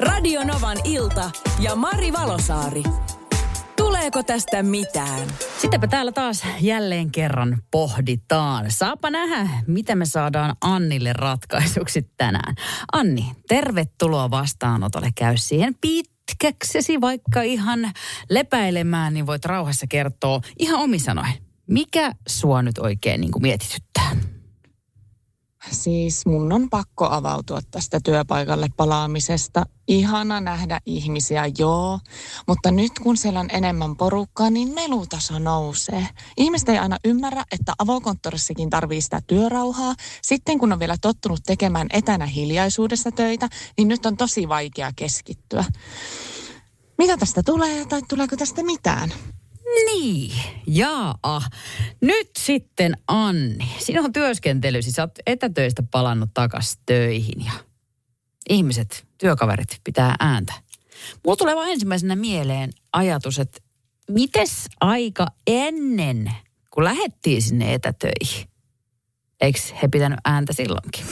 Radio Novan ilta ja Mari Valosaari. Tuleeko tästä mitään? Sittenpä täällä taas jälleen kerran pohditaan. Saapa nähdä, mitä me saadaan Annille ratkaisuksi tänään. Anni, tervetuloa vastaanotolle. Käy siihen pitkäksesi vaikka ihan lepäilemään, niin voit rauhassa kertoa ihan omisanoin. Mikä sua nyt oikein niin kuin mietityttää? Siis mun on pakko avautua tästä työpaikalle palaamisesta. Ihana nähdä ihmisiä, joo. Mutta nyt kun siellä on enemmän porukkaa, niin melutaso nousee. Ihmiset ei aina ymmärrä, että avokonttorissakin tarvii sitä työrauhaa. Sitten kun on vielä tottunut tekemään etänä hiljaisuudessa töitä, niin nyt on tosi vaikea keskittyä. Mitä tästä tulee tai tuleeko tästä mitään? Niin, jaa. Nyt sitten Anni, sinun työskentelysi, sä oot etätöistä palannut takas töihin ja ihmiset, työkaverit pitää ääntä. Mulla tulee vaan ensimmäisenä mieleen ajatus, että mites aika ennen, kun lähettiin sinne etätöihin? Eikö he pitänyt ääntä silloinkin?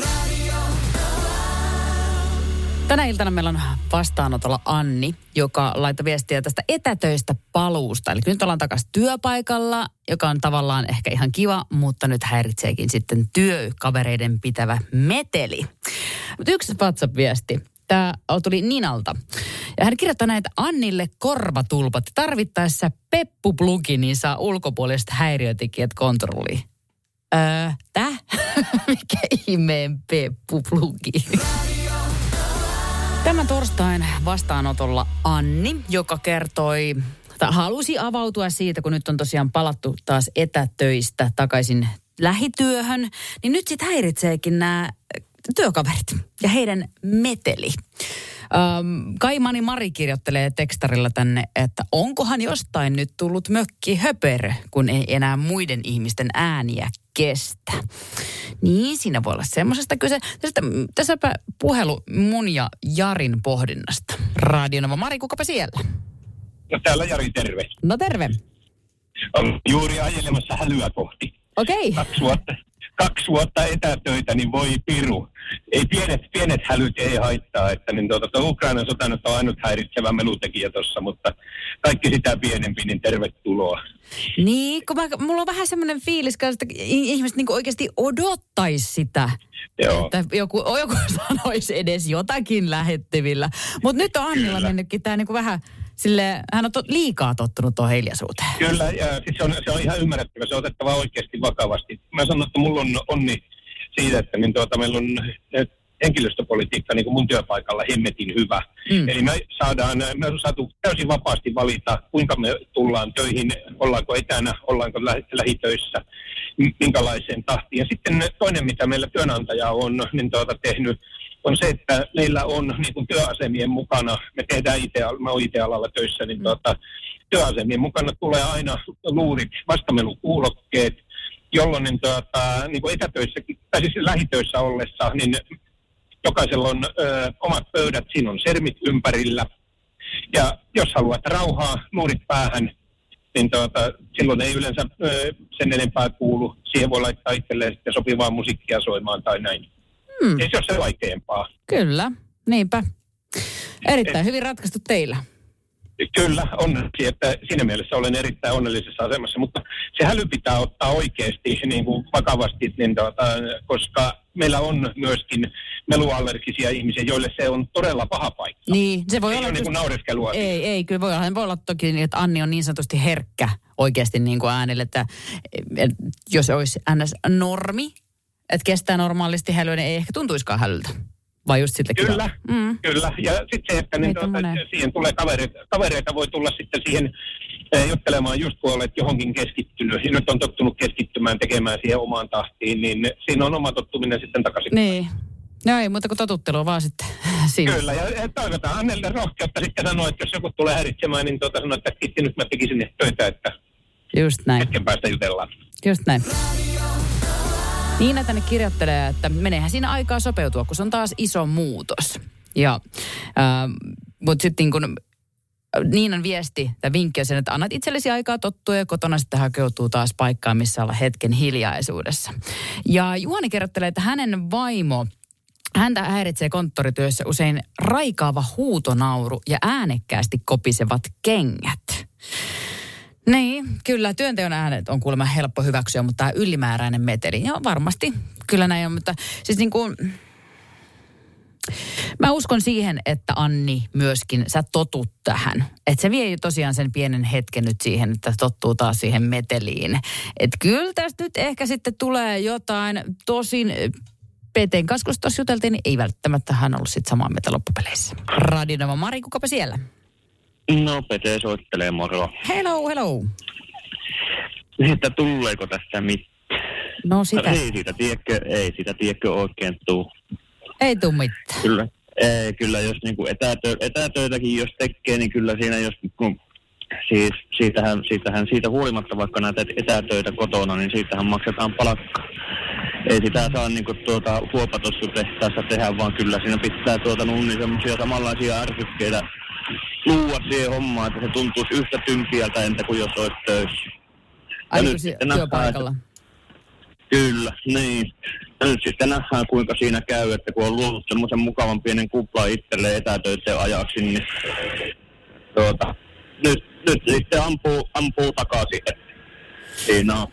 Tänä iltana meillä on vastaanotolla Anni, joka laittoi viestiä tästä etätöistä paluusta. Eli nyt ollaan takaisin työpaikalla, joka on tavallaan ehkä ihan kiva, mutta nyt häiritseekin sitten työkavereiden pitävä meteli. Mutta yksi WhatsApp-viesti. Tämä tuli Ninalta. Ja hän kirjoittaa näitä Annille korvatulpat. Tarvittaessa Peppu-plugi, niin saa ulkopuoliset häiriötekijät kontrolliin. Öö, täh? Mikä ihmeen Peppu-plugi? Tämän torstain vastaanotolla Anni, joka kertoi, tai halusi avautua siitä, kun nyt on tosiaan palattu taas etätöistä takaisin lähityöhön, niin nyt sitten häiritseekin nämä työkaverit ja heidän meteli. Ähm, Kaimani Mari kirjoittelee tekstarilla tänne, että onkohan jostain nyt tullut mökki höperö, kun ei enää muiden ihmisten ääniä kestä. Niin, siinä voi olla semmoisesta kyse. Tästä, tässäpä puhelu mun ja Jarin pohdinnasta. Radionova Mari, kukapa siellä? No täällä Jari, terve. No terve. Olen juuri ajelemassa hälyä kohti. Okei. Okay. Kaksi vuotta, kaksi vuotta etätöitä, niin voi piru. Ei pienet, pienet hälyt ei haittaa, että niin tuota, tuo Ukrainan sota nyt on ainut häiritsevä melutekijä tuossa, mutta kaikki sitä pienempi, niin tervetuloa. Niin, kun mä, mulla on vähän semmoinen fiilis, että ihmiset niin oikeasti odottaisi sitä. Joo. Että joku, joku sanoisi edes jotakin lähettävillä. Mutta nyt on Annilla mennytkin tämä niin vähän sille, hän on to, liikaa tottunut tuohon hiljaisuuteen. Kyllä, ja siis se, on, se on ihan ymmärrettävä, se on otettava oikeasti vakavasti. Mä sanon, että mulla on onni siitä, että niin tuota, meillä on henkilöstöpolitiikka niin kuin mun työpaikalla hemmetin hyvä. Mm. Eli me saadaan, me on saatu täysin vapaasti valita, kuinka me tullaan töihin, ollaanko etänä, ollaanko lä- lähitöissä, minkälaiseen tahtiin. Ja sitten toinen, mitä meillä työnantaja on niin tuota, tehnyt, on se, että meillä on niin kuin työasemien mukana, me tehdään itse, mä olen IT-alalla töissä, niin tuota, työasemien mukana tulee aina luurit, vastamelukuulokkeet, jolloin niin tuota, niin kuin etätöissä, tai siis lähitöissä ollessa, niin jokaisella on ö, omat pöydät, siinä on sermit ympärillä. Ja jos haluat rauhaa, luurit päähän, niin tuota, silloin ei yleensä ö, sen enempää kuulu. Siihen voi laittaa itselleen sitten sopivaa musiikkia soimaan tai näin. Hmm. Ei se ole se vaikeampaa. Kyllä, niinpä. Erittäin hyvin ratkaistu teillä. Kyllä, onneksi, että siinä mielessä olen erittäin onnellisessa asemassa, mutta se häly pitää ottaa oikeasti niin kuin vakavasti, niin tuota, koska meillä on myöskin meluallergisia ihmisiä, joille se on todella paha paikka. Niin, se voi ei olla... Ole niin naureskelua. Ei, ei, kyllä voi olla, voi olla toki niin, että Anni on niin sanotusti herkkä oikeasti niin kuin äänelle, että, että jos olisi ns. normi, että kestää normaalisti hälyä, niin ei ehkä tuntuisikaan hälyltä. Vai just siltä Kyllä, mm. kyllä. Ja sitten se, että niin tuota, siihen tulee kavereita, kavereita, voi tulla sitten siihen eh, juttelemaan just kun olet johonkin keskittynyt. Ja nyt on tottunut keskittymään tekemään siihen omaan tahtiin, niin siinä on oma tottuminen sitten takaisin. Niin. No ei muuta kuin totuttelua vaan sitten siinä. Kyllä, ja toivotaan Annelle rohkeutta sitten sanoa, että jos joku tulee häiritsemään, niin tuota sanoa, että kiitti nyt mä tekisin töitä, että Just näin. hetken päästä jutellaan. Just näin. Niina tänne kirjoittelee, että meneehän siinä aikaa sopeutua, kun se on taas iso muutos. Ja, äh, mutta sitten niin kun Niinan viesti tai vinkki on sen, että annat itsellesi aikaa tottua ja kotona sitten hakeutuu taas paikkaan, missä olla hetken hiljaisuudessa. Ja Juhani kerrottelee, että hänen vaimo Häntä häiritsee konttorityössä usein raikaava huutonauru ja äänekkäästi kopisevat kengät. Niin, kyllä työnteon äänet on kuulemma helppo hyväksyä, mutta tämä ylimääräinen meteli, joo varmasti, kyllä näin on, mutta siis niin kuin, Mä uskon siihen, että Anni myöskin, sä totut tähän. Että se vie tosiaan sen pienen hetken nyt siihen, että tottuu taas siihen meteliin. Että kyllä tästä nyt ehkä sitten tulee jotain. Tosin Peten kanssa, kun juteltiin, niin ei välttämättä hän ollut sitten samaa mieltä loppupeleissä. Radinova Mari, kukapa siellä? No, Pete soittelee moro. Hello, hello. Että tuleeko tästä mitään? No sitä, Ei siitä, tiedätkö, ei siitä tiedätkö oikein tuu. ei tuu mitään. Kyllä, ei, kyllä jos niinku etätö, etätöitäkin jos tekee, niin kyllä siinä jos kun, siis siitähän, siitähän siitä huolimatta vaikka näitä etätöitä kotona, niin siitähän maksetaan palkka. Ei sitä saa niinku tuota huopatostutehtaassa tehdä, vaan kyllä siinä pitää tuota nunni semmoisia samanlaisia ärsykkeitä luua siihen hommaan, että se tuntuisi yhtä tympiältä entä kuin jos olisi töissä. Ai nyt sitten nähdään, työpaikalla. Kyllä, niin. Ja nyt sitten nähdään, kuinka siinä käy, että kun on luonut semmoisen mukavan pienen kuplan itselleen etätöiden ajaksi, niin tuota, nyt, nyt sitten ampuu, ampuu takaisin. Siinä on,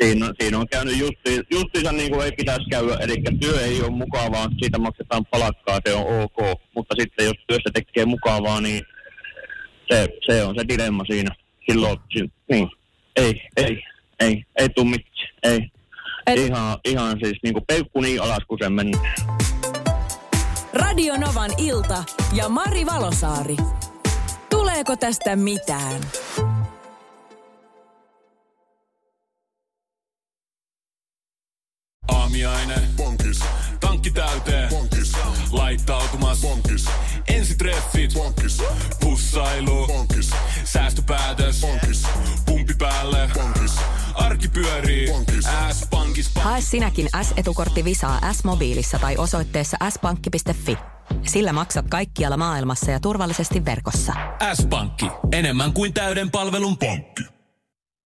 siinä, on- siinä on käynyt justi, justiinsa niin kuin ei pitäisi käydä, eli työ ei ole mukavaa, siitä maksetaan palkkaa, se on ok. Mutta sitten jos työssä tekee mukavaa, niin se, se on se dilemma siinä. Silloin, si- niin, ei, ei, ei, ei tuu mitään, ei. Et- Ihan, ihan siis niinku peukku niin alas kuin se meni. Radio Novan ilta ja Mari Valosaari. Tuleeko tästä mitään? Aamiaine. Bonkis. Tankki täyteen. Bonkis. Laittautumas. Bonkis. Ensitreffit. Bonkis. Pussailu. Bonkis. Säästöpäätös. Bonkis. Pumpi päälle. Bonkis. Arki pyörii. S-pankis. Hae sinäkin S-etukortti Visaa S-mobiilissa tai osoitteessa s-pankki.fi. Sillä maksat kaikkialla maailmassa ja turvallisesti verkossa. S-pankki. Enemmän kuin täyden palvelun pankki.